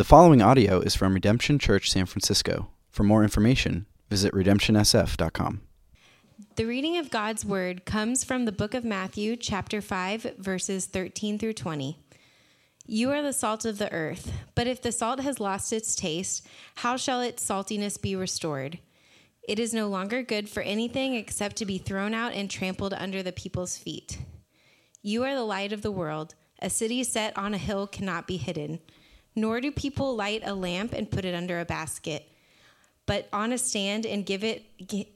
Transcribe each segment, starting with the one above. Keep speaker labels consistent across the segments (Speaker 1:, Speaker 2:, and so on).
Speaker 1: The following audio is from Redemption Church San Francisco. For more information, visit redemptionsf.com.
Speaker 2: The reading of God's word comes from the book of Matthew, chapter 5, verses 13 through 20. You are the salt of the earth, but if the salt has lost its taste, how shall its saltiness be restored? It is no longer good for anything except to be thrown out and trampled under the people's feet. You are the light of the world. A city set on a hill cannot be hidden. Nor do people light a lamp and put it under a basket, but on a stand and give it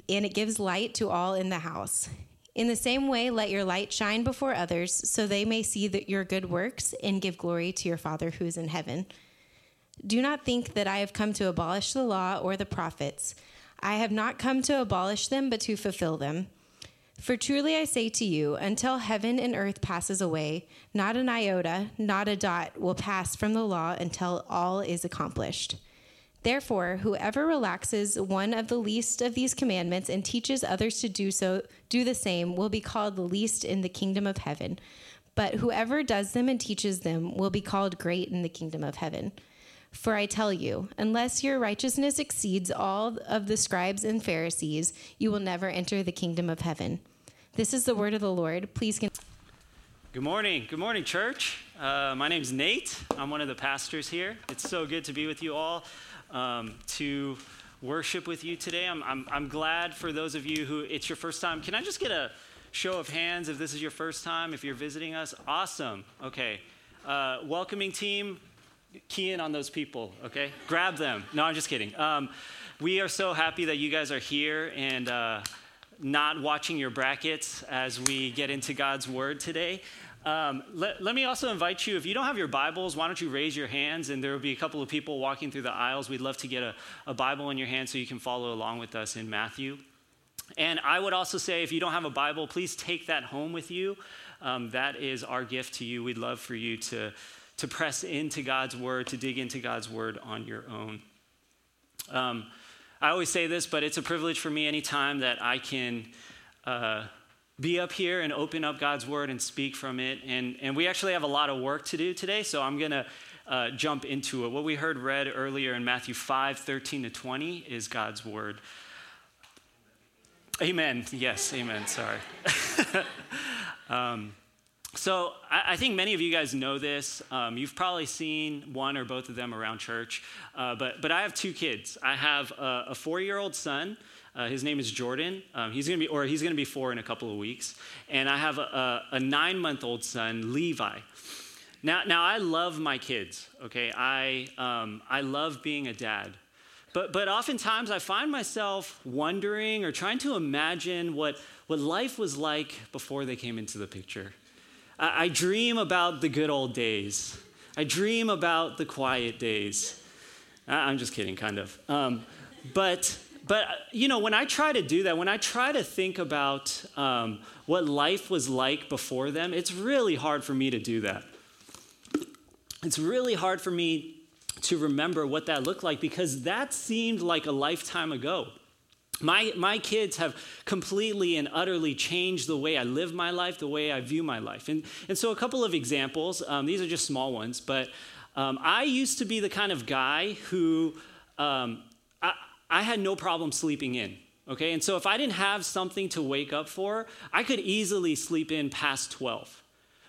Speaker 2: and it gives light to all in the house. In the same way, let your light shine before others, so they may see that your good works and give glory to your Father who is in heaven. Do not think that I have come to abolish the law or the prophets. I have not come to abolish them, but to fulfill them. For truly I say to you, until heaven and earth passes away, not an iota, not a dot will pass from the law until all is accomplished. Therefore, whoever relaxes one of the least of these commandments and teaches others to do so, do the same, will be called the least in the kingdom of heaven. But whoever does them and teaches them will be called great in the kingdom of heaven. For I tell you, unless your righteousness exceeds all of the scribes and Pharisees, you will never enter the kingdom of heaven. This is the word of the Lord. Please. Con-
Speaker 3: Good morning. Good morning, church. Uh, my name's Nate. I'm one of the pastors here. It's so good to be with you all, um, to worship with you today. I'm, I'm, I'm glad for those of you who it's your first time. Can I just get a show of hands if this is your first time, if you're visiting us? Awesome. Okay. Uh, welcoming team, key in on those people, okay? Grab them. No, I'm just kidding. Um, we are so happy that you guys are here and uh, not watching your brackets as we get into God's Word today. Um, let, let, me also invite you, if you don't have your Bibles, why don't you raise your hands? And there will be a couple of people walking through the aisles. We'd love to get a, a Bible in your hand so you can follow along with us in Matthew. And I would also say, if you don't have a Bible, please take that home with you. Um, that is our gift to you. We'd love for you to, to press into God's Word, to dig into God's Word on your own. Um, I always say this, but it's a privilege for me anytime that I can. Uh, be up here and open up God's word and speak from it. And, and we actually have a lot of work to do today, so I'm going to uh, jump into it. What we heard read earlier in Matthew 5 13 to 20 is God's word. Amen. Yes, amen. Sorry. um, so I, I, think many of you guys know this. Um, you've probably seen one or both of them around church. Uh, but, but I have two kids. I have a, a four year old son uh, his name is Jordan. Um, he's to be, or he's to be four in a couple of weeks. And I have a, a, a nine month old son, Levi. Now, now I love my kids. Okay, I um, I love being a dad. But, but oftentimes I find myself wondering or trying to imagine what, what life was like before they came into the picture. I, I dream about the good old days. I dream about the quiet days. I'm just kidding, kind of. Um, but but you know, when I try to do that, when I try to think about um, what life was like before them, it's really hard for me to do that. It's really hard for me to remember what that looked like because that seemed like a lifetime ago. My, my kids have completely and utterly changed the way I live my life, the way I view my life. And, and so, a couple of examples, um, these are just small ones, but um, I used to be the kind of guy who um, I, I had no problem sleeping in. Okay, and so if I didn't have something to wake up for, I could easily sleep in past 12.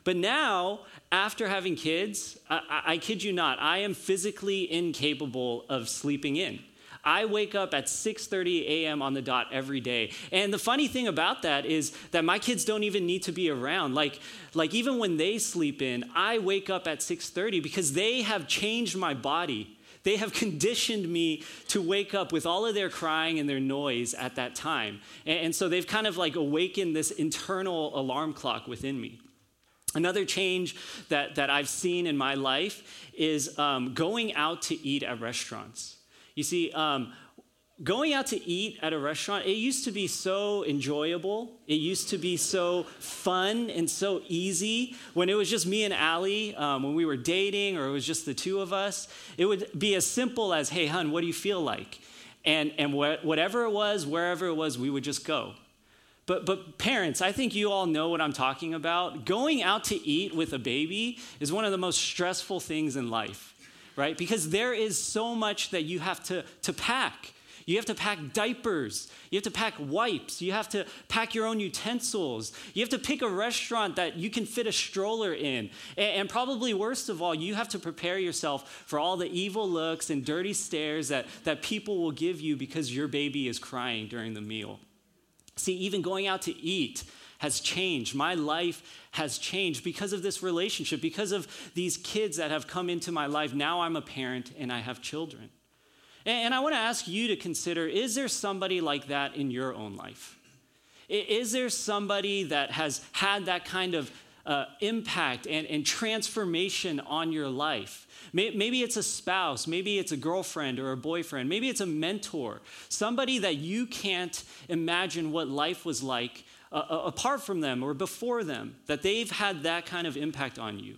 Speaker 3: But now, after having kids, I, I, I kid you not, I am physically incapable of sleeping in. I wake up at 6:30 a.m. on the dot every day. And the funny thing about that is that my kids don't even need to be around. Like like even when they sleep in, I wake up at 6:30 because they have changed my body they have conditioned me to wake up with all of their crying and their noise at that time. And, so they've kind of like awakened this internal alarm clock within me. Another change that, that I've seen in my life is um, going out to eat at restaurants. You see, um, going out to eat at a restaurant, it used to be so enjoyable. It used to be so fun and so easy. When it was just me and Allie, um, when we were dating or it was just the two of us, it would be as simple as, hey, hun, what do you feel like? And, and wh- whatever it was, wherever it was, we would just go. But, but parents, I think you all know what I'm talking about. Going out to eat with a baby is one of the most stressful things in life right? Because there is so much that you have to, to pack. You have to pack diapers. You have to pack wipes. You have to pack your own utensils. You have to pick a restaurant that you can fit a stroller in. And, probably worst of all, you have to prepare yourself for all the evil looks and dirty stares that, that people will give you because your baby is crying during the meal. See, even going out to eat has changed. My life has changed because of this relationship, because of these kids that have come into my life. Now I'm a parent and I have children. And I want to ask you to consider is there somebody like that in your own life? Is there somebody that has had that kind of uh, impact and, and transformation on your life? Maybe it's a spouse, maybe it's a girlfriend or a boyfriend, maybe it's a mentor, somebody that you can't imagine what life was like uh, apart from them or before them, that they've had that kind of impact on you.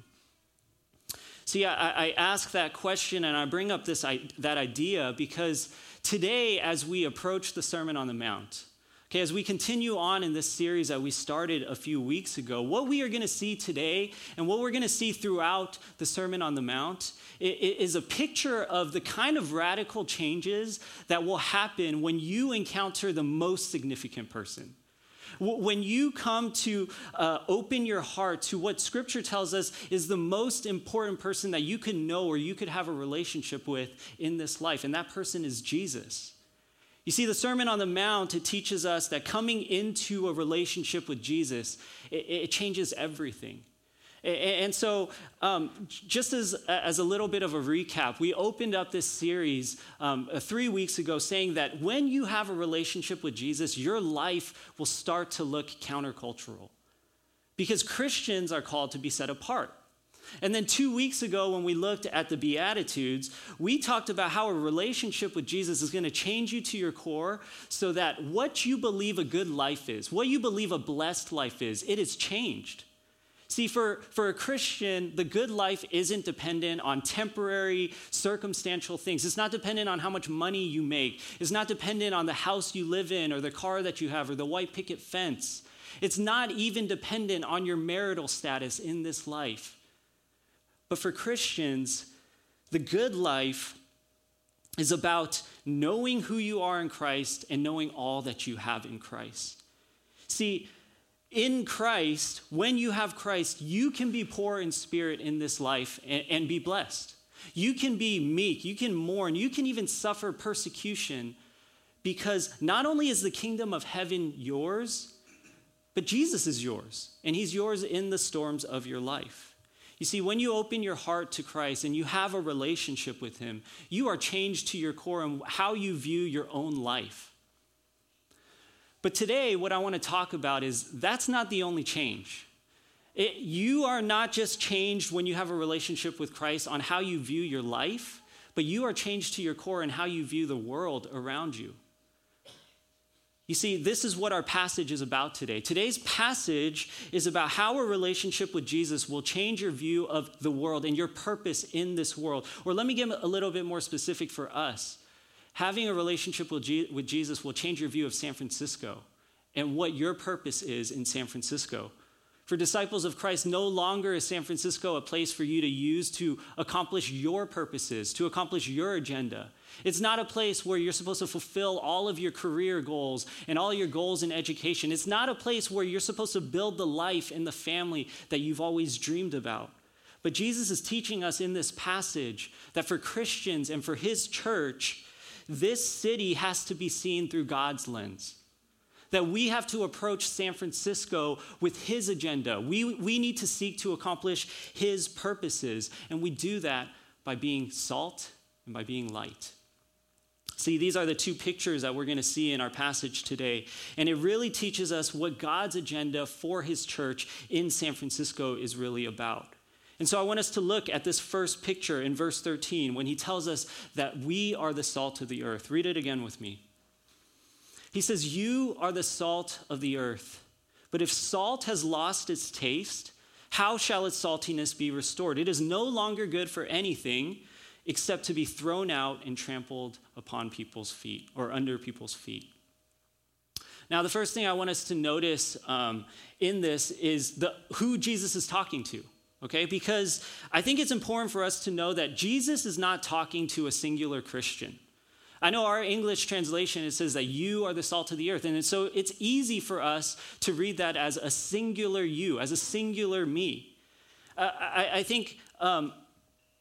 Speaker 3: See, I, I ask that question and I bring up this, that idea because today, as we approach the Sermon on the Mount, Okay, as we continue on in this series that we started a few weeks ago, what we are going to see today and what we're going to see throughout the Sermon on the Mount is a picture of the kind of radical changes that will happen when you encounter the most significant person. When you come to uh, open your heart to what Scripture tells us is the most important person that you can know or you could have a relationship with in this life, and that person is Jesus. You see, the Sermon on the Mount, it teaches us that coming into a relationship with Jesus, it, it changes everything. And so, um, just as, as a little bit of a recap, we opened up this series um, uh, three weeks ago saying that when you have a relationship with Jesus, your life will start to look countercultural. Because Christians are called to be set apart. And then two weeks ago, when we looked at the Beatitudes, we talked about how a relationship with Jesus is going to change you to your core so that what you believe a good life is, what you believe a blessed life is, it is changed. See, for, for a Christian, the good life isn't dependent on temporary, circumstantial things. It's not dependent on how much money you make. It's not dependent on the house you live in or the car that you have or the white picket fence. It's not even dependent on your marital status in this life. But for Christians, the good life is about knowing who you are in Christ and knowing all that you have in Christ. See, in Christ, when you have Christ, you can be poor in spirit in this life and, and, be blessed. You can be meek, you can mourn, you can even suffer persecution because not only is the kingdom of heaven yours, but Jesus is yours, and he's yours in the storms of your life. You see, when you open your heart to Christ and you have a relationship with him, you are changed to your core and how you view your own life. But today, what I want to talk about is that's not the only change. It, you are not just changed when you have a relationship with Christ on how you view your life, but you are changed to your core in how you view the world around you. You see, this is what our passage is about today. Today's passage is about how a relationship with Jesus will change your view of the world and your purpose in this world. Or let me get a little bit more specific for us. Having a relationship with, Jesus will change your view of San Francisco and what your purpose is in San Francisco. For disciples of Christ, no longer is San Francisco a place for you to use to accomplish your purposes, to accomplish your agenda. It's not a place where you're supposed to fulfill all of your career goals and all your goals in education. It's not a place where you're supposed to build the life and the family that you've always dreamed about. But Jesus is teaching us in this passage that for Christians and for his church, this city has to be seen through God's lens. That we have to approach San Francisco with His agenda. We, we need to seek to accomplish His purposes. And we do that by being salt and by being light. See, these are the two pictures that we're going to see in our passage today. And it really teaches us what God's agenda for His church in San Francisco is really about. And so I want us to look at this first picture in verse 13 when he tells us that we are the salt of the earth. Read it again with me. He says, You are the salt of the earth. But if salt has lost its taste, how shall its saltiness be restored? It is no longer good for anything except to be thrown out and trampled upon people's feet or under people's feet. Now, the first thing I want us to notice um, in this is the, who Jesus is talking to. Okay? Because I think it's important for us to know that Jesus is not talking to a singular Christian. I know our English translation it says that you are the salt of the earth, and so it's easy for us to read that as a singular you, as a singular me. Uh, I, I, think um,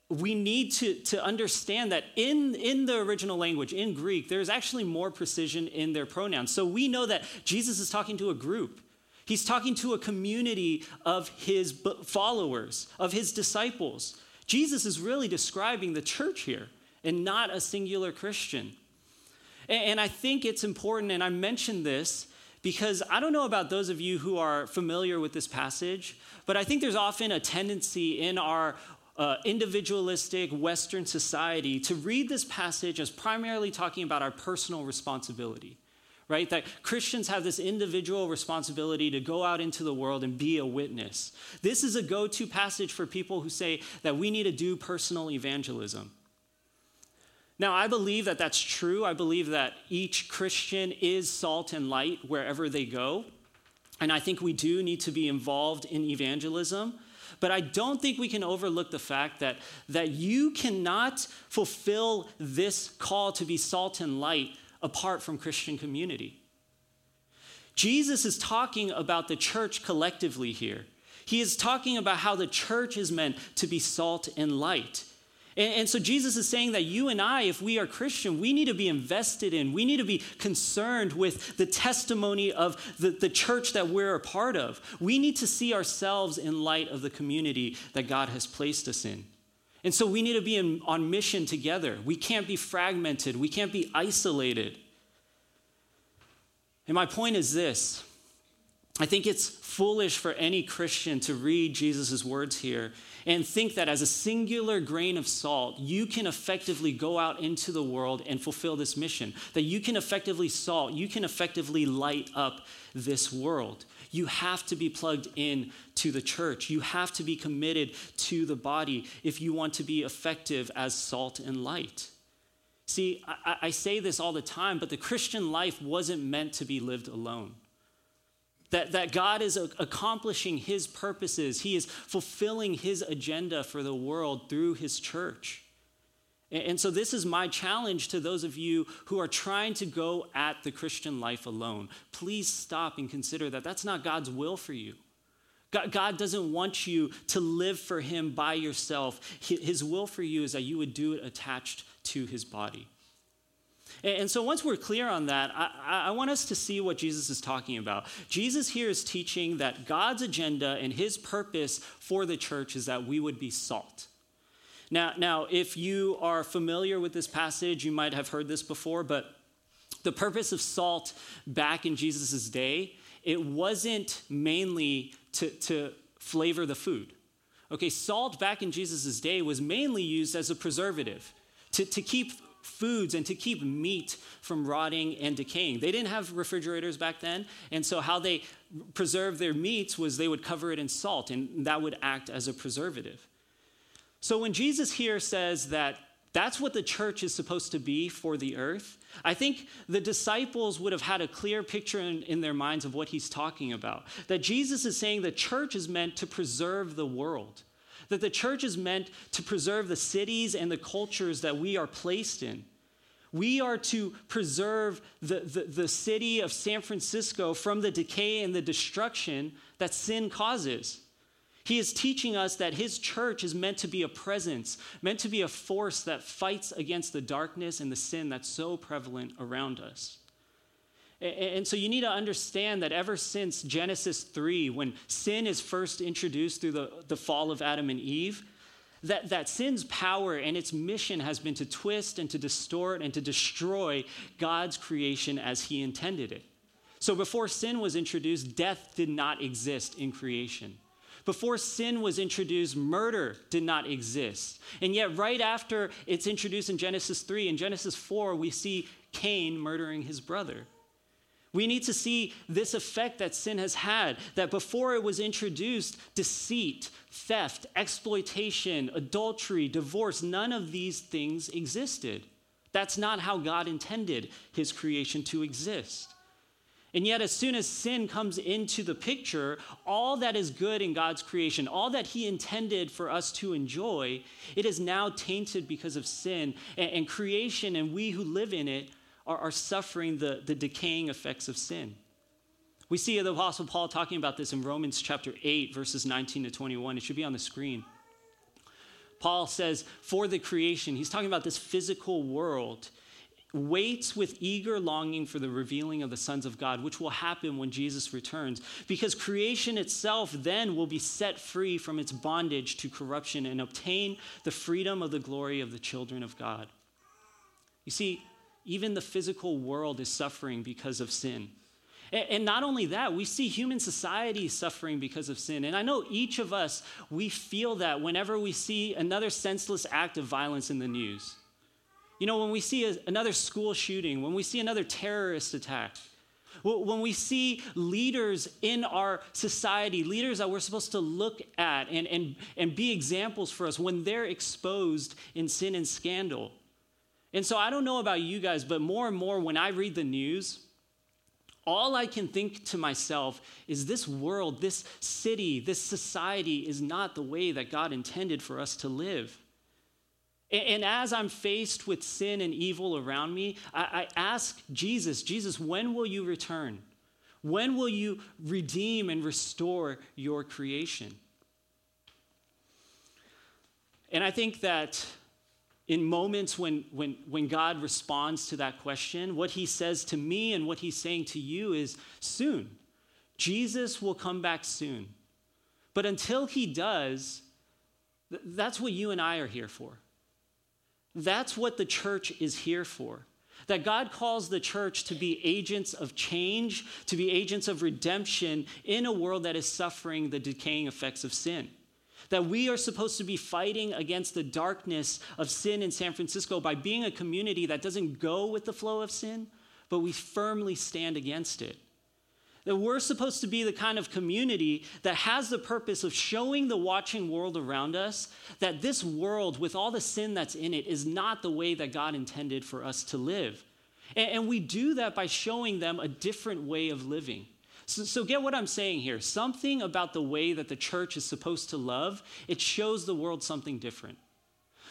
Speaker 3: we need to, to understand that in, in the original language, in Greek, there's actually more precision in their pronouns. So we know that Jesus is talking to a group. He's talking to a community of his followers, of his disciples. Jesus is really describing the church here and not a singular Christian. And I think it's important, and I mentioned this because I don't know about those of you who are familiar with this passage, but I think there's often a tendency in our uh, individualistic Western society to read this passage as primarily talking about our personal responsibility right? That Christians have this individual responsibility to go out into the world and be a witness. This is a go to passage for people who say that we need to do personal evangelism. Now, I believe that that's true. I believe that each Christian is salt and light wherever they go. And I think we do need to be involved in evangelism. But I don't think we can overlook the fact that, that you cannot fulfill this call to be salt and light apart from Christian community. Jesus is talking about the church collectively here. He is talking about how the church is meant to be salt and light. And, and, so Jesus is saying that you and I, if we are Christian, we need to be invested in, we need to be concerned with the testimony of the, the church that we're a part of. We need to see ourselves in light of the community that God has placed us in. And so we need to be in, on mission together. We can't be fragmented, we can't be isolated. And my point is this I think it's foolish for any Christian to read Jesus' words here and think that as a singular grain of salt, you can effectively go out into the world and fulfill this mission. That you can effectively salt, you can effectively light up this world. You have to be plugged in to the church. You have to be committed to the body if you want to be effective as salt and light. See, I, I say this all the time, but the Christian life wasn't meant to be lived alone. That, that God is accomplishing his purposes, he is fulfilling his agenda for the world through his church. And so, this is my challenge to those of you who are trying to go at the Christian life alone. Please stop and consider that that's not God's will for you. God doesn't want you to live for Him by yourself. His will for you is that you would do it attached to His body. And so, once we're clear on that, I, want us to see what Jesus is talking about. Jesus here is teaching that God's agenda and His purpose for the church is that we would be salt. Now, now, if you are familiar with this passage, you might have heard this before, but the purpose of salt back in Jesus' day, it wasn't mainly to, to flavor the food. Okay, salt back in Jesus' day was mainly used as a preservative to, to keep foods and to keep meat from rotting and decaying. They didn't have refrigerators back then, and so how they preserved their meats was they would cover it in salt, and that would act as a preservative. So when Jesus here says that that's what the church is supposed to be for the earth, I think the disciples would have had a clear picture in, in, their minds of what he's talking about. That Jesus is saying the church is meant to preserve the world, that the church is meant to preserve the cities and the cultures that we are placed in. We are to preserve the, the, the city of San Francisco from the decay and the destruction that sin causes. He is teaching us that his church is meant to be a presence, meant to be a force that fights against the darkness and the sin that's so prevalent around us. And so you need to understand that ever since Genesis 3, when sin is first introduced through the, the fall of Adam and Eve, that, that sin's power and its mission has been to twist and to distort and to destroy God's creation as he intended it. So before sin was introduced, death did not exist in creation. Before sin was introduced, murder did not exist. And yet, right after it's introduced in Genesis 3, in Genesis 4, we see Cain murdering his brother. We need to see this effect that sin has had, that before it was introduced, deceit, theft, exploitation, adultery, divorce, none of these things existed. That's not how God intended his creation to exist. And yet, as soon as sin comes into the picture, all that is good in God's creation, all that He intended for us to enjoy, it is now tainted because of sin. And, and creation and we who live in it are, are suffering the, the decaying effects of sin. We see the Apostle Paul talking about this in Romans chapter 8, verses 19 to 21. It should be on the screen. Paul says, For the creation, he's talking about this physical world waits with eager longing for the revealing of the sons of God, which will happen when Jesus returns, because creation itself then will be set free from its bondage to corruption and obtain the freedom of the glory of the children of God. You see, even the physical world is suffering because of sin. And not only that, we see human society suffering because of sin. And I know each of us, we feel that whenever we see another senseless act of violence in the news. You know, when we see a, another school shooting, when we see another terrorist attack, when we see leaders in our society, leaders that we're supposed to look at and, and, and be examples for us, when they're exposed in sin and scandal. And so I don't know about you guys, but more and more when I read the news, all I can think to myself is this world, this city, this society is not the way that God intended for us to live. And as I'm faced with sin and evil around me, I, ask Jesus, Jesus, when will you return? When will you redeem and restore your creation? And I think that in moments when, when, when God responds to that question, what he says to me and what he's saying to you is soon. Jesus will come back soon. But until he does, that's what you and I are here for. That's what the church is here for. That God calls the church to be agents of change, to be agents of redemption in a world that is suffering the decaying effects of sin. That we are supposed to be fighting against the darkness of sin in San Francisco by being a community that doesn't go with the flow of sin, but we firmly stand against it. That we're supposed to be the kind of community that has the purpose of showing the watching world around us that this world, with all the sin that's in it, is not the way that God intended for us to live. And, we do that by showing them a different way of living. So, so, get what I'm saying here. Something about the way that the church is supposed to love, it shows the world something different.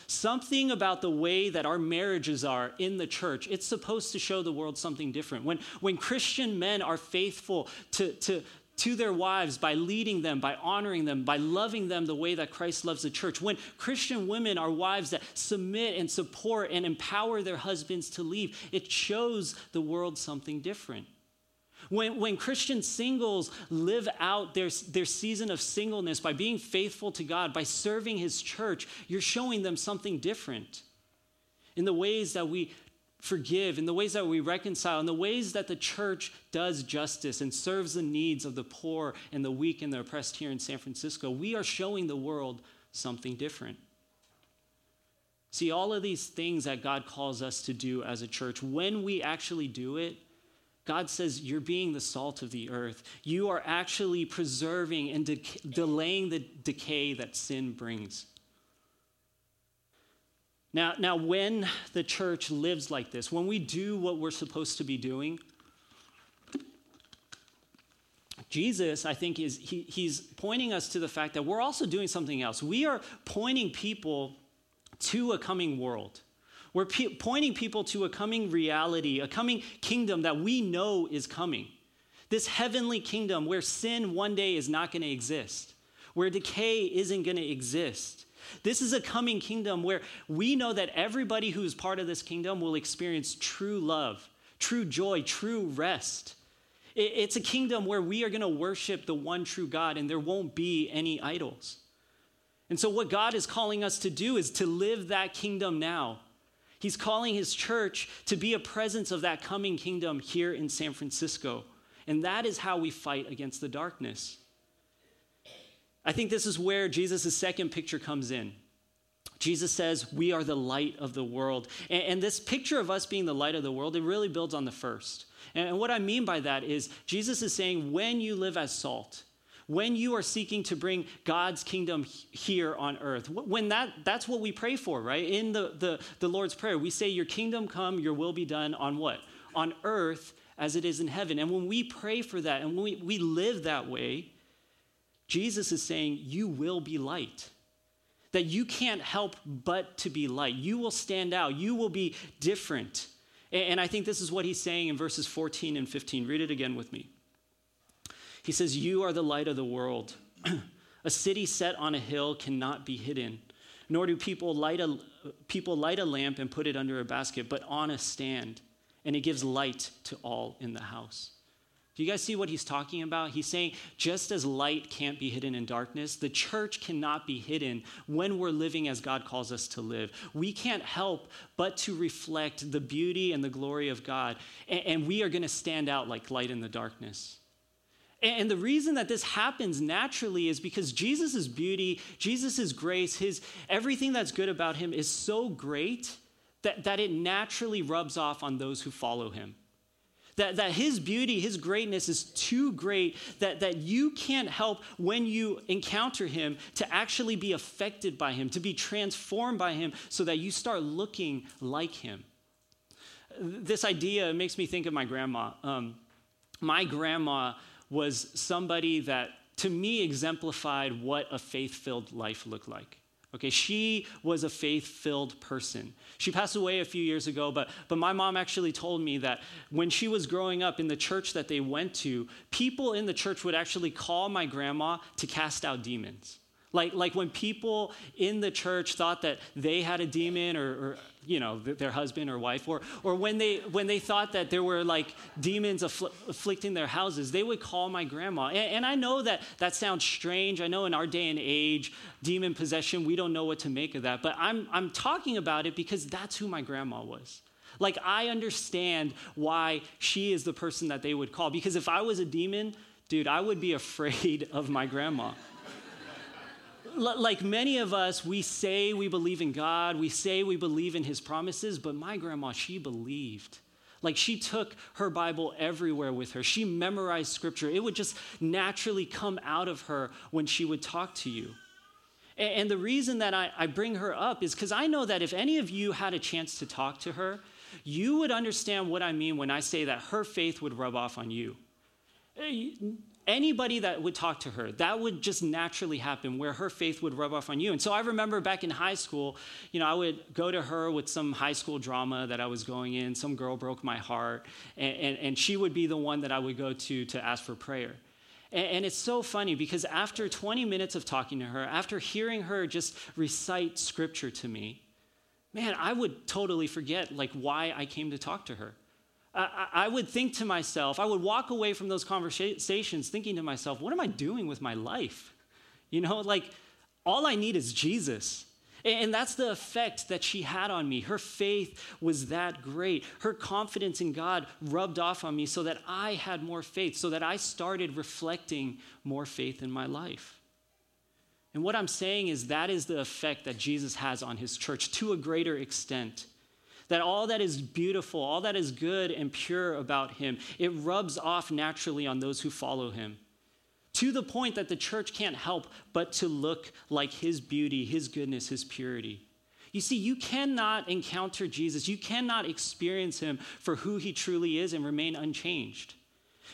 Speaker 3: Something about the way that our marriages are in the church, it's supposed to show the world something different. When, when Christian men are faithful to, to, to their wives by leading them, by honoring them, by loving them the way that Christ loves the church. When Christian women are wives that submit and support and empower their husbands to leave, it shows the world something different. When, when Christian singles live out their, their season of singleness by being faithful to God, by serving His church, you're showing them something different in the ways that we forgive, in the ways that we reconcile, in the ways that the church does justice and serves the needs of the poor and the weak and the oppressed here in San Francisco. We are showing the world something different. See, all of these things that God calls us to do as a church, when we actually do it, God says you're being the salt of the earth. You are actually preserving and de- delaying the decay that sin brings. Now, now, when the church lives like this, when we do what we're supposed to be doing, Jesus, I think, is he, he's pointing us to the fact that we're also doing something else. We are pointing people to a coming world. We're pointing people to a coming reality, a coming kingdom that we know is coming. This heavenly kingdom where sin one day is not going to exist, where decay isn't going to exist. This is a coming kingdom where we know that everybody who is part of this kingdom will experience true love, true joy, true rest. It's a kingdom where we are going to worship the one true God and there won't be any idols. And so, what God is calling us to do is to live that kingdom now, He's calling his church to be a presence of that coming kingdom here in San Francisco. And that is how we fight against the darkness. I think this is where Jesus' second picture comes in. Jesus says, We are the light of the world. And, this picture of us being the light of the world, it really builds on the first. And what I mean by that is, Jesus is saying, When you live as salt, when you are seeking to bring God's kingdom here on earth. When that, that's what we pray for, right? In the, the, the Lord's Prayer, we say, Your kingdom come, your will be done on what? On earth as it is in heaven. And when we pray for that and when we, we live that way, Jesus is saying, You will be light. That you can't help but to be light. You will stand out. You will be different. And I think this is what he's saying in verses 14 and 15. Read it again with me. He says, You are the light of the world. a city set on a hill cannot be hidden, nor do people light, a, people light a lamp and put it under a basket, but on a stand, and it gives light to all in the house. Do you guys see what he's talking about? He's saying just as light can't be hidden in darkness, the church cannot be hidden when we're living as God calls us to live. We can't help but to reflect the beauty and the glory of God, and, we are going to stand out like light in the darkness. And the reason that this happens naturally is because Jesus' beauty, Jesus' grace, his everything that's good about him is so great that, that it naturally rubs off on those who follow him. That, that his beauty, his greatness is too great that, that you can't help when you encounter him to actually be affected by him, to be transformed by him, so that you start looking like him. This idea makes me think of my grandma. Um, my grandma was somebody that, to me, exemplified what a faith filled life looked like. Okay, she was a faith filled person. She passed away a few years ago, but, but my mom actually told me that when she was growing up in the church that they went to, people in the church would actually call my grandma to cast out demons. Like, like when people in the church thought that they had a demon or, or you know, their husband or wife, or, or when, they, when they thought that there were like demons affl- afflicting their houses, they would call my grandma. And, and I know that that sounds strange. I know in our day and age, demon possession, we don't know what to make of that. But I'm, I'm talking about it because that's who my grandma was. Like, I understand why she is the person that they would call. Because if I was a demon, dude, I would be afraid of my grandma like many of us, we say we believe in God, we say we believe in His promises, but my grandma, she believed. Like she took her Bible everywhere with her. She memorized scripture. It would just naturally come out of her when she would talk to you. And the reason that I, bring her up is because I know that if any of you had a chance to talk to her, you would understand what I mean when I say that her faith would rub off on you eh, anybody that would talk to her, that would just naturally happen where her faith would rub off on you. And so I remember back in high school, you know, I would go to her with some high school drama that I was going in. Some girl broke my heart, and, and, and she would be the one that I would go to to ask for prayer. And, and it's so funny because after 20 minutes of talking to her, after hearing her just recite scripture to me, man, I would totally forget like why I came to talk to her. I, I would think to myself, I would walk away from those conversations thinking to myself, what am I doing with my life? You know, like all I need is Jesus. And that's the effect that she had on me. Her faith was that great. Her confidence in God rubbed off on me so that I had more faith, so that I started reflecting more faith in my life. And what I'm saying is that is the effect that Jesus has on his church to a greater extent. That all that is beautiful, all that is good and pure about him, it rubs off naturally on those who follow him. To the point that the church can't help but to look like his beauty, his goodness, his purity. You see, you cannot encounter Jesus, you cannot experience him for who he truly is and remain unchanged.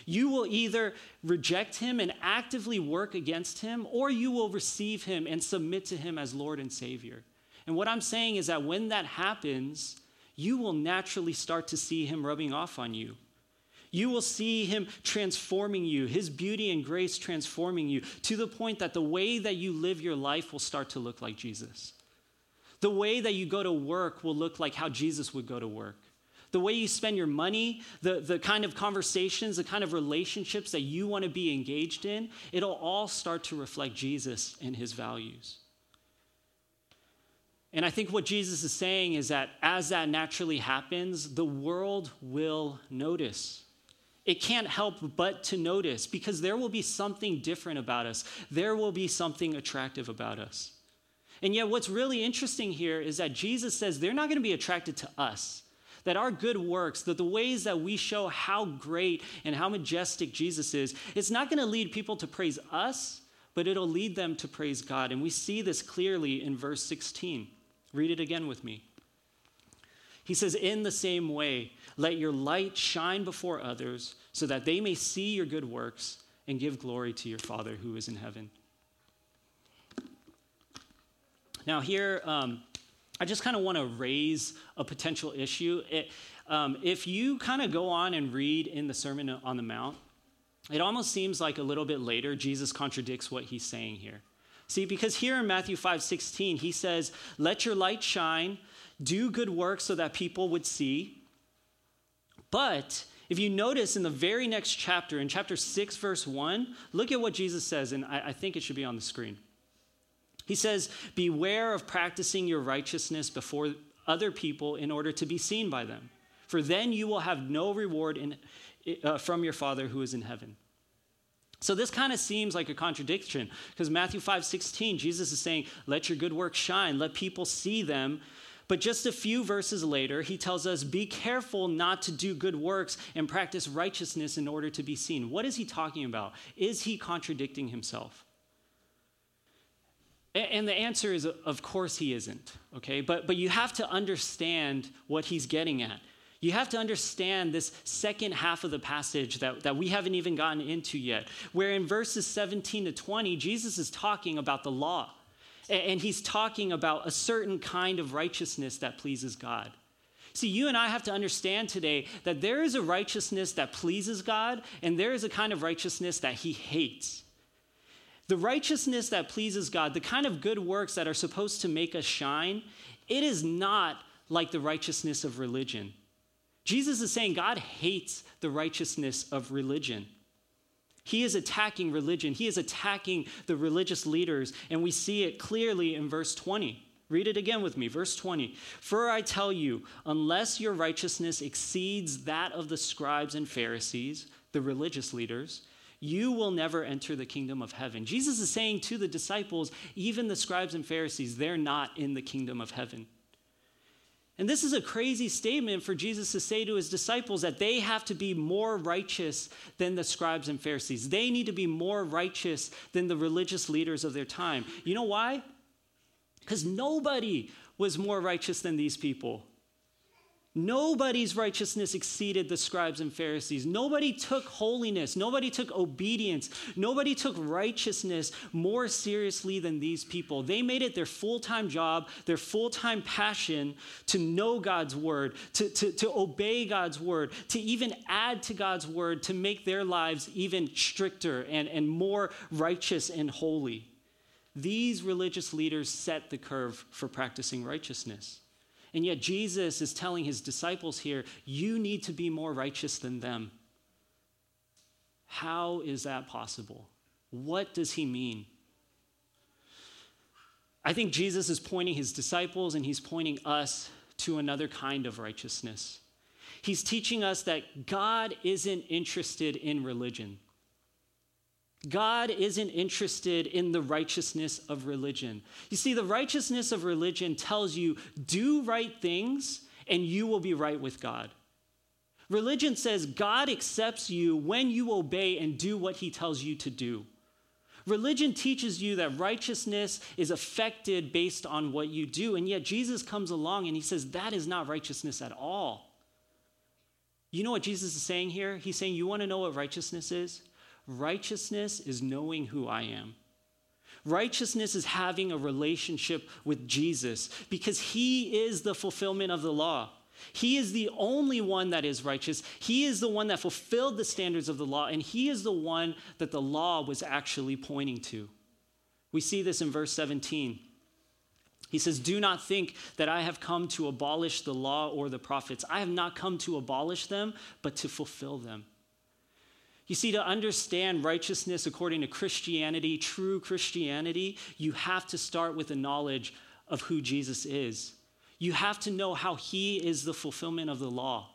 Speaker 3: You will either reject him and actively work against him, or you will receive him and submit to him as Lord and Savior. And what I'm saying is that when that happens, you will naturally start to see him rubbing off on you. You will see him transforming you, his beauty and grace transforming you to the point that the way that you live your life will start to look like Jesus. The way that you go to work will look like how Jesus would go to work. The way you spend your money, the, the kind of conversations, the kind of relationships that you want to be engaged in, it'll all start to reflect Jesus and his values. And I think what Jesus is saying is that as that naturally happens, the world will notice. It can't help but to notice because there will be something different about us. There will be something attractive about us. And yet, what's really interesting here is that Jesus says they're not going to be attracted to us. That our good works, that the ways that we show how great and how majestic Jesus is, it's not going to lead people to praise us, but it'll lead them to praise God. And we see this clearly in verse 16. Read it again with me. He says, In the same way, let your light shine before others so that they may see your good works and give glory to your Father who is in heaven. Now, here, um, I just kind of want to raise a potential issue. It, um, if you kind of go on and read in the Sermon on the Mount, it almost seems like a little bit later Jesus contradicts what he's saying here. See, because here in Matthew 5 16, he says, Let your light shine, do good work so that people would see. But if you notice in the very next chapter, in chapter 6, verse 1, look at what Jesus says, and I, I think it should be on the screen. He says, Beware of practicing your righteousness before other people in order to be seen by them, for then you will have no reward in, uh, from your Father who is in heaven. So this kind of seems like a contradiction because Matthew 5 16, Jesus is saying, Let your good works shine, let people see them. But just a few verses later, he tells us, Be careful not to do good works and practice righteousness in order to be seen. What is he talking about? Is he contradicting himself? And the answer is, of course, he isn't, okay? But, but you have to understand what he's getting at. You have to understand this second half of the passage that, that we haven't even gotten into yet, where in verses 17 to 20, Jesus is talking about the law. And he's talking about a certain kind of righteousness that pleases God. See, you and I have to understand today that there is a righteousness that pleases God, and there is a kind of righteousness that he hates. The righteousness that pleases God, the kind of good works that are supposed to make us shine, it is not like the righteousness of religion. Jesus is saying God hates the righteousness of religion. He is attacking religion. He is attacking the religious leaders, and we see it clearly in verse 20. Read it again with me. Verse 20. For I tell you, unless your righteousness exceeds that of the scribes and Pharisees, the religious leaders, you will never enter the kingdom of heaven. Jesus is saying to the disciples, even the scribes and Pharisees, they're not in the kingdom of heaven. And this is a crazy statement for Jesus to say to his disciples that they have to be more righteous than the scribes and Pharisees. They need to be more righteous than the religious leaders of their time. You know why? Because nobody was more righteous than these people. Nobody's righteousness exceeded the scribes and Pharisees. Nobody took holiness. Nobody took obedience. Nobody took righteousness more seriously than these people. They made it their full time job, their full time passion to know God's word, to, to, to obey God's word, to even add to God's word to make their lives even stricter and, and more righteous and holy. These religious leaders set the curve for practicing righteousness. And yet, Jesus is telling his disciples here, you need to be more righteous than them. How is that possible? What does he mean? I think Jesus is pointing his disciples and he's pointing us to another kind of righteousness. He's teaching us that God isn't interested in religion. God isn't interested in the righteousness of religion. You see, the righteousness of religion tells you do right things and you will be right with God. Religion says God accepts you when you obey and do what he tells you to do. Religion teaches you that righteousness is affected based on what you do, and yet Jesus comes along and he says that is not righteousness at all. You know what Jesus is saying here? He's saying, You want to know what righteousness is? Righteousness is knowing who I am. Righteousness is having a relationship with Jesus because he is the fulfillment of the law. He is the only one that is righteous. He is the one that fulfilled the standards of the law, and he is the one that the law was actually pointing to. We see this in verse 17. He says, Do not think that I have come to abolish the law or the prophets. I have not come to abolish them, but to fulfill them. You see, to understand righteousness according to Christianity, true Christianity, you have to start with a knowledge of who Jesus is. You have to know how he is the fulfillment of the law.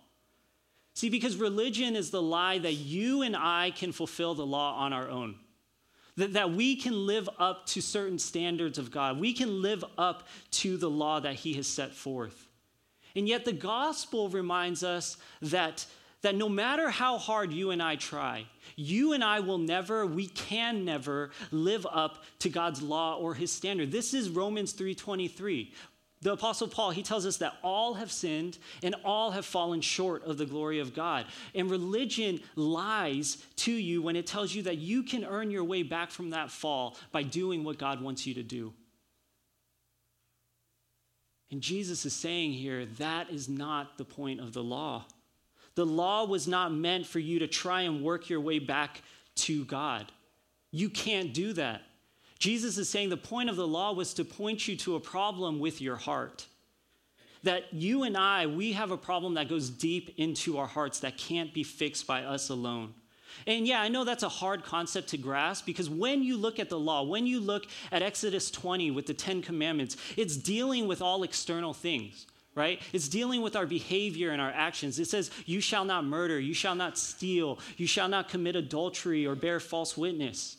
Speaker 3: See, because religion is the lie that you and I can fulfill the law on our own. That, that we can live up to certain standards of God. We can live up to the law that he has set forth. And yet, the gospel reminds us that that no matter how hard you and I try, you and I will never, we can never live up to God's law or his standard. This is Romans 3:23. The Apostle Paul, he tells us that all have sinned and all have fallen short of the glory of God. And religion lies to you when it tells you that you can earn your way back from that fall by doing what God wants you to do. And Jesus is saying here that is not the point of the law. The law was not meant for you to try and work your way back to God. You can't do that. Jesus is saying the point of the law was to point you to a problem with your heart. That you and I, we have a problem that goes deep into our hearts that can't be fixed by us alone. And yeah, I know that's a hard concept to grasp because when you look at the law, when you look at Exodus 20 with the Ten Commandments, it's dealing with all external things right? It's dealing with our behavior and our actions. It says, You shall not murder, you shall not steal, you shall not commit adultery or bear false witness.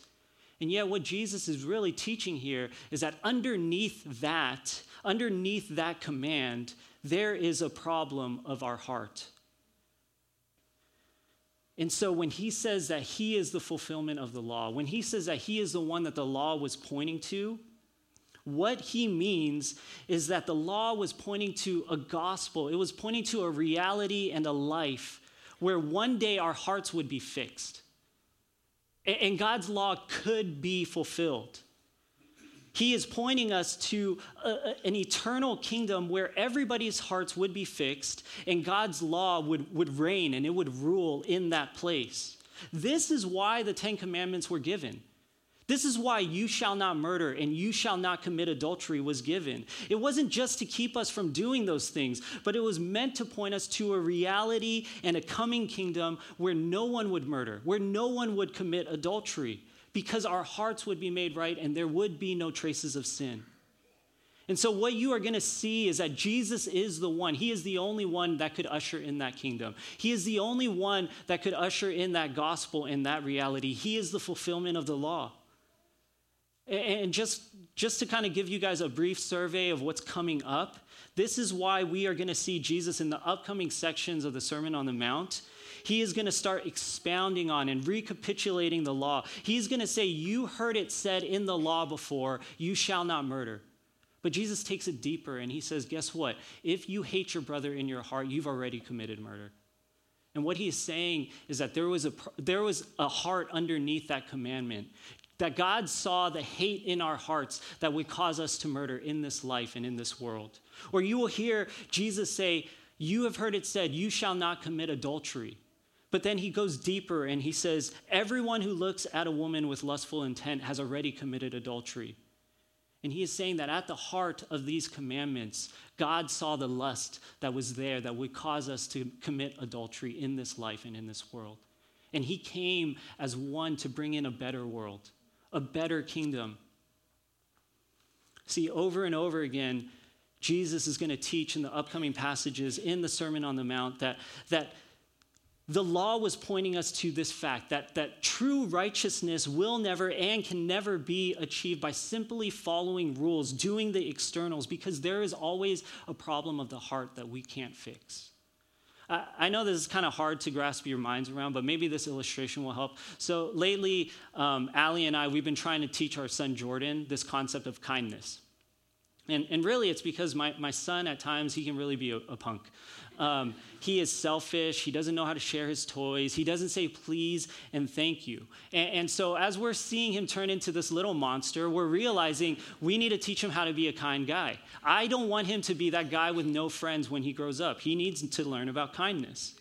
Speaker 3: And yet, what Jesus is really teaching here is that underneath that, underneath that command, there is a problem of our heart. And so, when he says that he is the fulfillment of the law, when he says that he is the one that the law was pointing to, what he means is that the law was pointing to a gospel, it was pointing to a reality and a life where one day our hearts would be fixed and God's law could be fulfilled. He is pointing us to a, an eternal kingdom where everybody's hearts would be fixed and God's law would, would reign and it would rule in that place. This is why the Ten Commandments were given. This is why you shall not murder and you shall not commit adultery was given. It wasn't just to keep us from doing those things, but it was meant to point us to a reality and a coming kingdom where no one would murder, where no one would commit adultery, because our hearts would be made right and there would be no traces of sin. And so, what you are going to see is that Jesus is the one. He is the only one that could usher in that kingdom. He is the only one that could usher in that gospel and that reality. He is the fulfillment of the law. And just, just to kind of give you guys a brief survey of what's coming up, this is why we are going to see Jesus in the upcoming sections of the Sermon on the Mount. He is going to start expounding on and recapitulating the law. He's going to say, You heard it said in the law before, you shall not murder. But Jesus takes it deeper and he says, Guess what? If you hate your brother in your heart, you've already committed murder. And what he is saying is that there was a, there was a heart underneath that commandment. That God saw the hate in our hearts that would cause us to murder in this life and in this world. Or you will hear Jesus say, You have heard it said, you shall not commit adultery. But then he goes deeper and he says, Everyone who looks at a woman with lustful intent has already committed adultery. And he is saying that at the heart of these commandments, God saw the lust that was there that would cause us to commit adultery in this life and in this world. And he came as one to bring in a better world a better kingdom. See, over and over again, Jesus is going to teach in the upcoming passages in the Sermon on the Mount that, that the law was pointing us to this fact that, that true righteousness will never and can never be achieved by simply following rules, doing the externals, because there is always a problem of the heart that we can't fix. I know this is kind of hard to grasp your minds around, but maybe this illustration will help. So lately, um, Allie and I, we've been trying to teach our son Jordan this concept of kindness. And, and really, it's because my, my son, at times, he can really be a, a punk. Um, he is selfish. He doesn't know how to share his toys. He doesn't say please and thank you. And, and, so, as we're seeing him turn into this little monster, we're realizing we need to teach him how to be a kind guy. I don't want him to be that guy with no friends when he grows up. He needs to learn about kindness.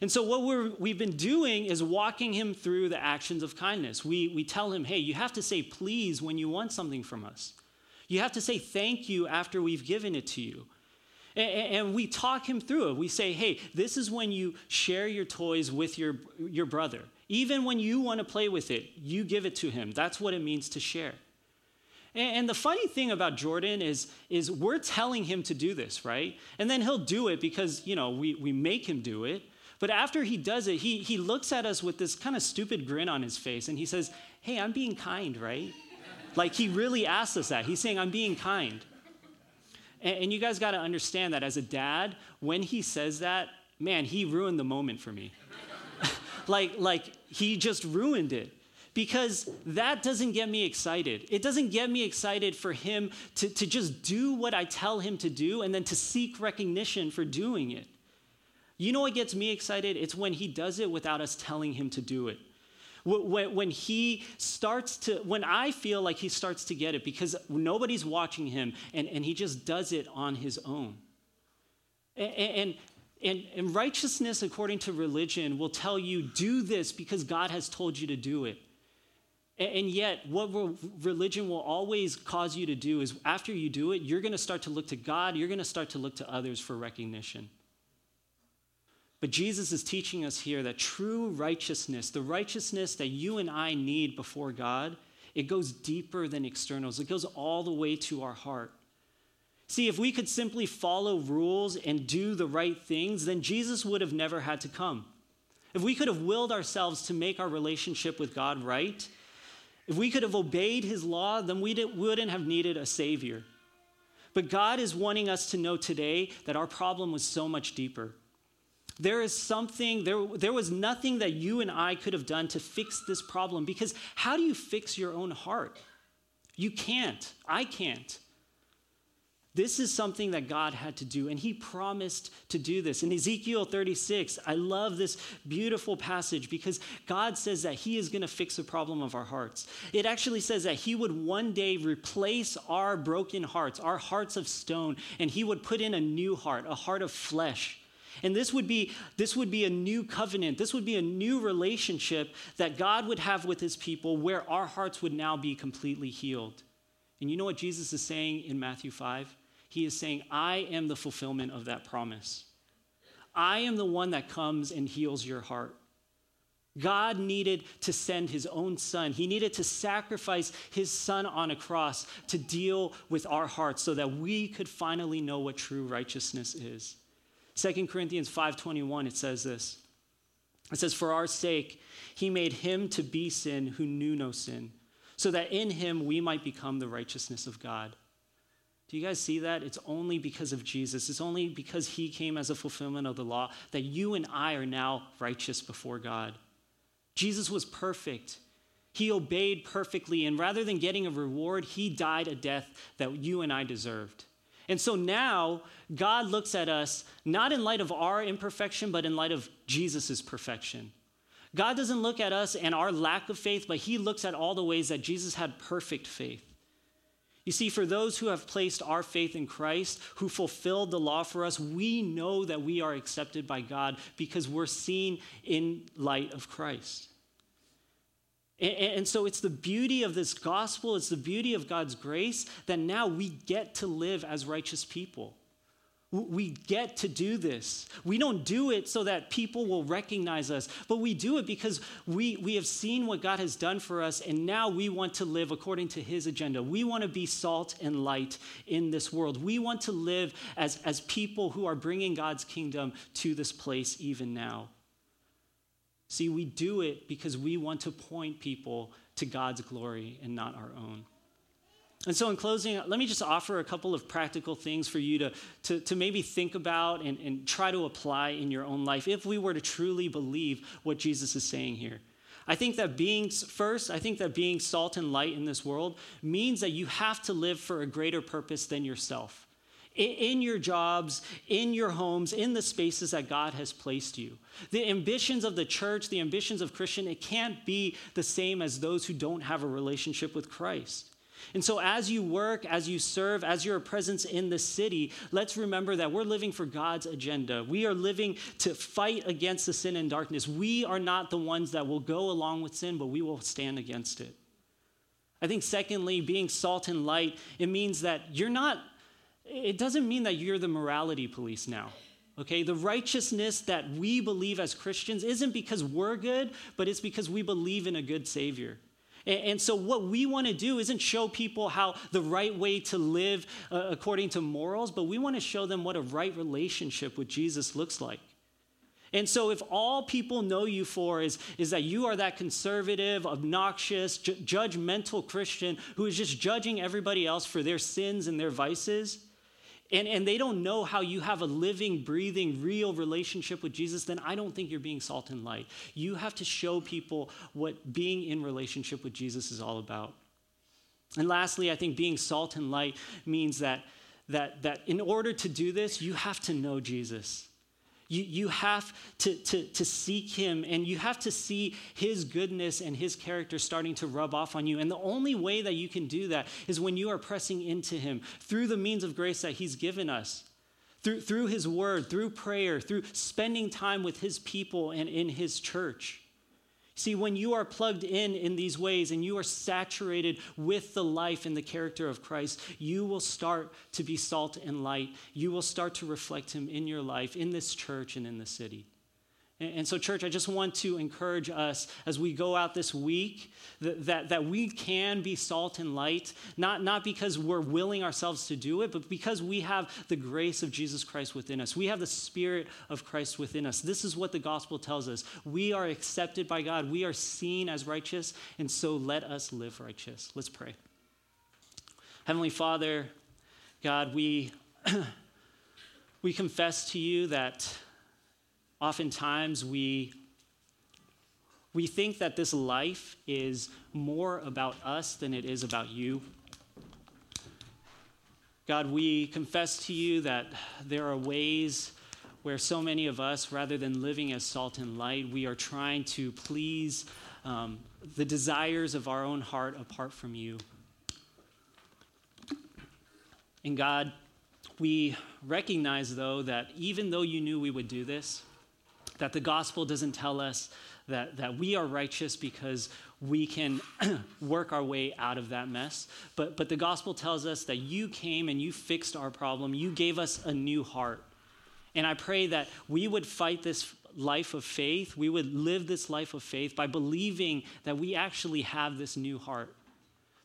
Speaker 3: And so, what we have been doing is walking him through the actions of kindness. We, we tell him, hey, you have to say please when you want something from us. You have to say thank you after we've given it to you. And, we talk him through it. We say, hey, this is when you share your toys with your, your brother. Even when you want to play with it, you give it to him. That's what it means to share. And, the funny thing about Jordan is, is we're telling him to do this, right? And then he'll do it because, you know, we, we make him do it. But after he does it, he, he looks at us with this kind of stupid grin on his face and he says, Hey, I'm being kind, right? Like he really asks us that. He's saying, I'm being kind. And, and you guys got to understand that as a dad, when he says that, man, he ruined the moment for me. like, like he just ruined it because that doesn't get me excited. It doesn't get me excited for him to, to just do what I tell him to do and then to seek recognition for doing it. You know what gets me excited? It's when he does it without us telling him to do it. When, when he starts to, when I feel like he starts to get it because nobody's watching him and, and he just does it on his own. And, and, and, and righteousness, according to religion, will tell you do this because God has told you to do it. And yet, what religion will always cause you to do is after you do it, you're going to start to look to God, you're going to start to look to others for recognition. But Jesus is teaching us here that true righteousness, the righteousness that you and I need before God, it goes deeper than externals. It goes all the way to our heart. See, if we could simply follow rules and do the right things, then Jesus would have never had to come. If we could have willed ourselves to make our relationship with God right, if we could have obeyed his law, then we wouldn't have needed a savior. But God is wanting us to know today that our problem was so much deeper. There is something, there, there was nothing that you and I could have done to fix this problem because how do you fix your own heart? You can't. I can't. This is something that God had to do, and He promised to do this. In Ezekiel 36, I love this beautiful passage because God says that He is going to fix the problem of our hearts. It actually says that He would one day replace our broken hearts, our hearts of stone, and He would put in a new heart, a heart of flesh. And this would be this would be a new covenant. This would be a new relationship that God would have with his people where our hearts would now be completely healed. And you know what Jesus is saying in Matthew 5? He is saying, "I am the fulfillment of that promise. I am the one that comes and heals your heart." God needed to send his own son. He needed to sacrifice his son on a cross to deal with our hearts so that we could finally know what true righteousness is. 2 Corinthians 5:21 it says this. It says for our sake he made him to be sin who knew no sin, so that in him we might become the righteousness of God. Do you guys see that? It's only because of Jesus. It's only because he came as a fulfillment of the law that you and I are now righteous before God. Jesus was perfect. He obeyed perfectly, and rather than getting a reward, he died a death that you and I deserved. And so now God looks at us not in light of our imperfection, but in light of Jesus' perfection. God doesn't look at us and our lack of faith, but He looks at all the ways that Jesus had perfect faith. You see, for those who have placed our faith in Christ, who fulfilled the law for us, we know that we are accepted by God because we're seen in light of Christ. And, so it's the beauty of this gospel, it's the beauty of God's grace that now we get to live as righteous people. We get to do this. We don't do it so that people will recognize us, but we do it because we, we have seen what God has done for us, and now we want to live according to His agenda. We want to be salt and light in this world. We want to live as, as people who are bringing God's kingdom to this place even now. See, we do it because we want to point people to God's glory and not our own. And so, in closing, let me just offer a couple of practical things for you to, to, to maybe think about and, and try to apply in your own life if we were to truly believe what Jesus is saying here. I think that being, first, I think that being salt and light in this world means that you have to live for a greater purpose than yourself in your jobs, in your homes, in the spaces that God has placed you. The ambitions of the church, the ambitions of Christian, it can't be the same as those who don't have a relationship with Christ. And so, as you work, as you serve, as you're a presence in the city, let's remember that we're living for God's agenda. We are living to fight against the sin and darkness. We are not the ones that will go along with sin, but we will stand against it. I think, secondly, being salt and light, it means that you're not it doesn't mean that you're the morality police now. Okay, the righteousness that we believe as Christians isn't because we're good, but it's because we believe in a good Savior. And, so, what we want to do isn't show people how the right way to live uh, according to morals, but we want to show them what a right relationship with Jesus looks like. And so, if all people know you for is, is that you are that conservative, obnoxious, ju- judgmental Christian who is just judging everybody else for their sins and their vices, and, and they don't know how you have a living, breathing, real relationship with Jesus, then I don't think you're being salt and light. You have to show people what being in relationship with Jesus is all about. And lastly, I think being salt and light means that, that, that in order to do this, you have to know Jesus. You, you have to, to, to seek him and you have to see his goodness and his character starting to rub off on you. And the only way that you can do that is when you are pressing into him through the means of grace that he's given us, through, through his word, through prayer, through spending time with his people and in his church. See, when you are plugged in in these ways and you are saturated with the life and the character of Christ, you will start to be salt and light. You will start to reflect Him in your life, in this church, and in the city. And so, church, I just want to encourage us as we go out this week that, that, that, we can be salt and light, not, not because we're willing ourselves to do it, but because we have the grace of Jesus Christ within us. We have the Spirit of Christ within us. This is what the gospel tells us. We are accepted by God, we are seen as righteous, and so let us live righteous. Let's pray. Heavenly Father, God, we, we confess to you that Oftentimes, we, we think that this life is more about us than it is about you. God, we confess to you that there are ways where so many of us, rather than living as salt and light, we are trying to please um, the desires of our own heart apart from you. And God, we recognize, though, that even though you knew we would do this, that the gospel doesn't tell us that, that we are righteous because we can work our way out of that mess. But, but the gospel tells us that you came and you fixed our problem. You gave us a new heart. And I pray that we would fight this life of faith. We would live this life of faith by believing that we actually have this new heart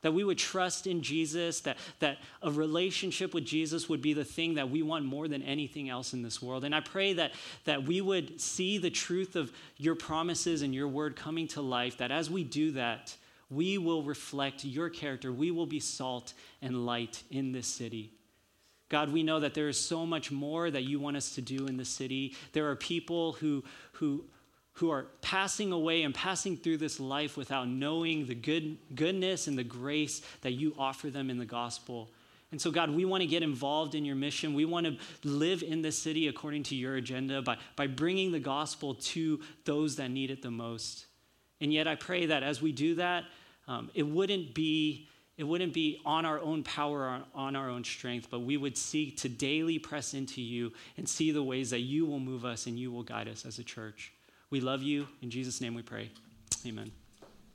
Speaker 3: that we would trust in Jesus, that, that a relationship with Jesus would be the thing that we want more than anything else in this world. And I pray that, that we would see the truth of your promises and your word coming to life, that as we do that, we will reflect your character. We will be salt and light in this city. God, we know that there is so much more that you want us to do in the city. There are people who, who who are passing away and passing through this life without knowing the good, goodness and the grace that you offer them in the gospel. And so, God, we want to get involved in your mission. We want to live in this city according to your agenda by, by bringing the gospel to those that need it the most. And yet, I pray that as we do that, um, it wouldn't be it wouldn't be on our own power or on our own strength, but we would seek to daily press into you and see the ways that you will move us and you will guide us as a church. We love you. In Jesus' name we pray. Amen.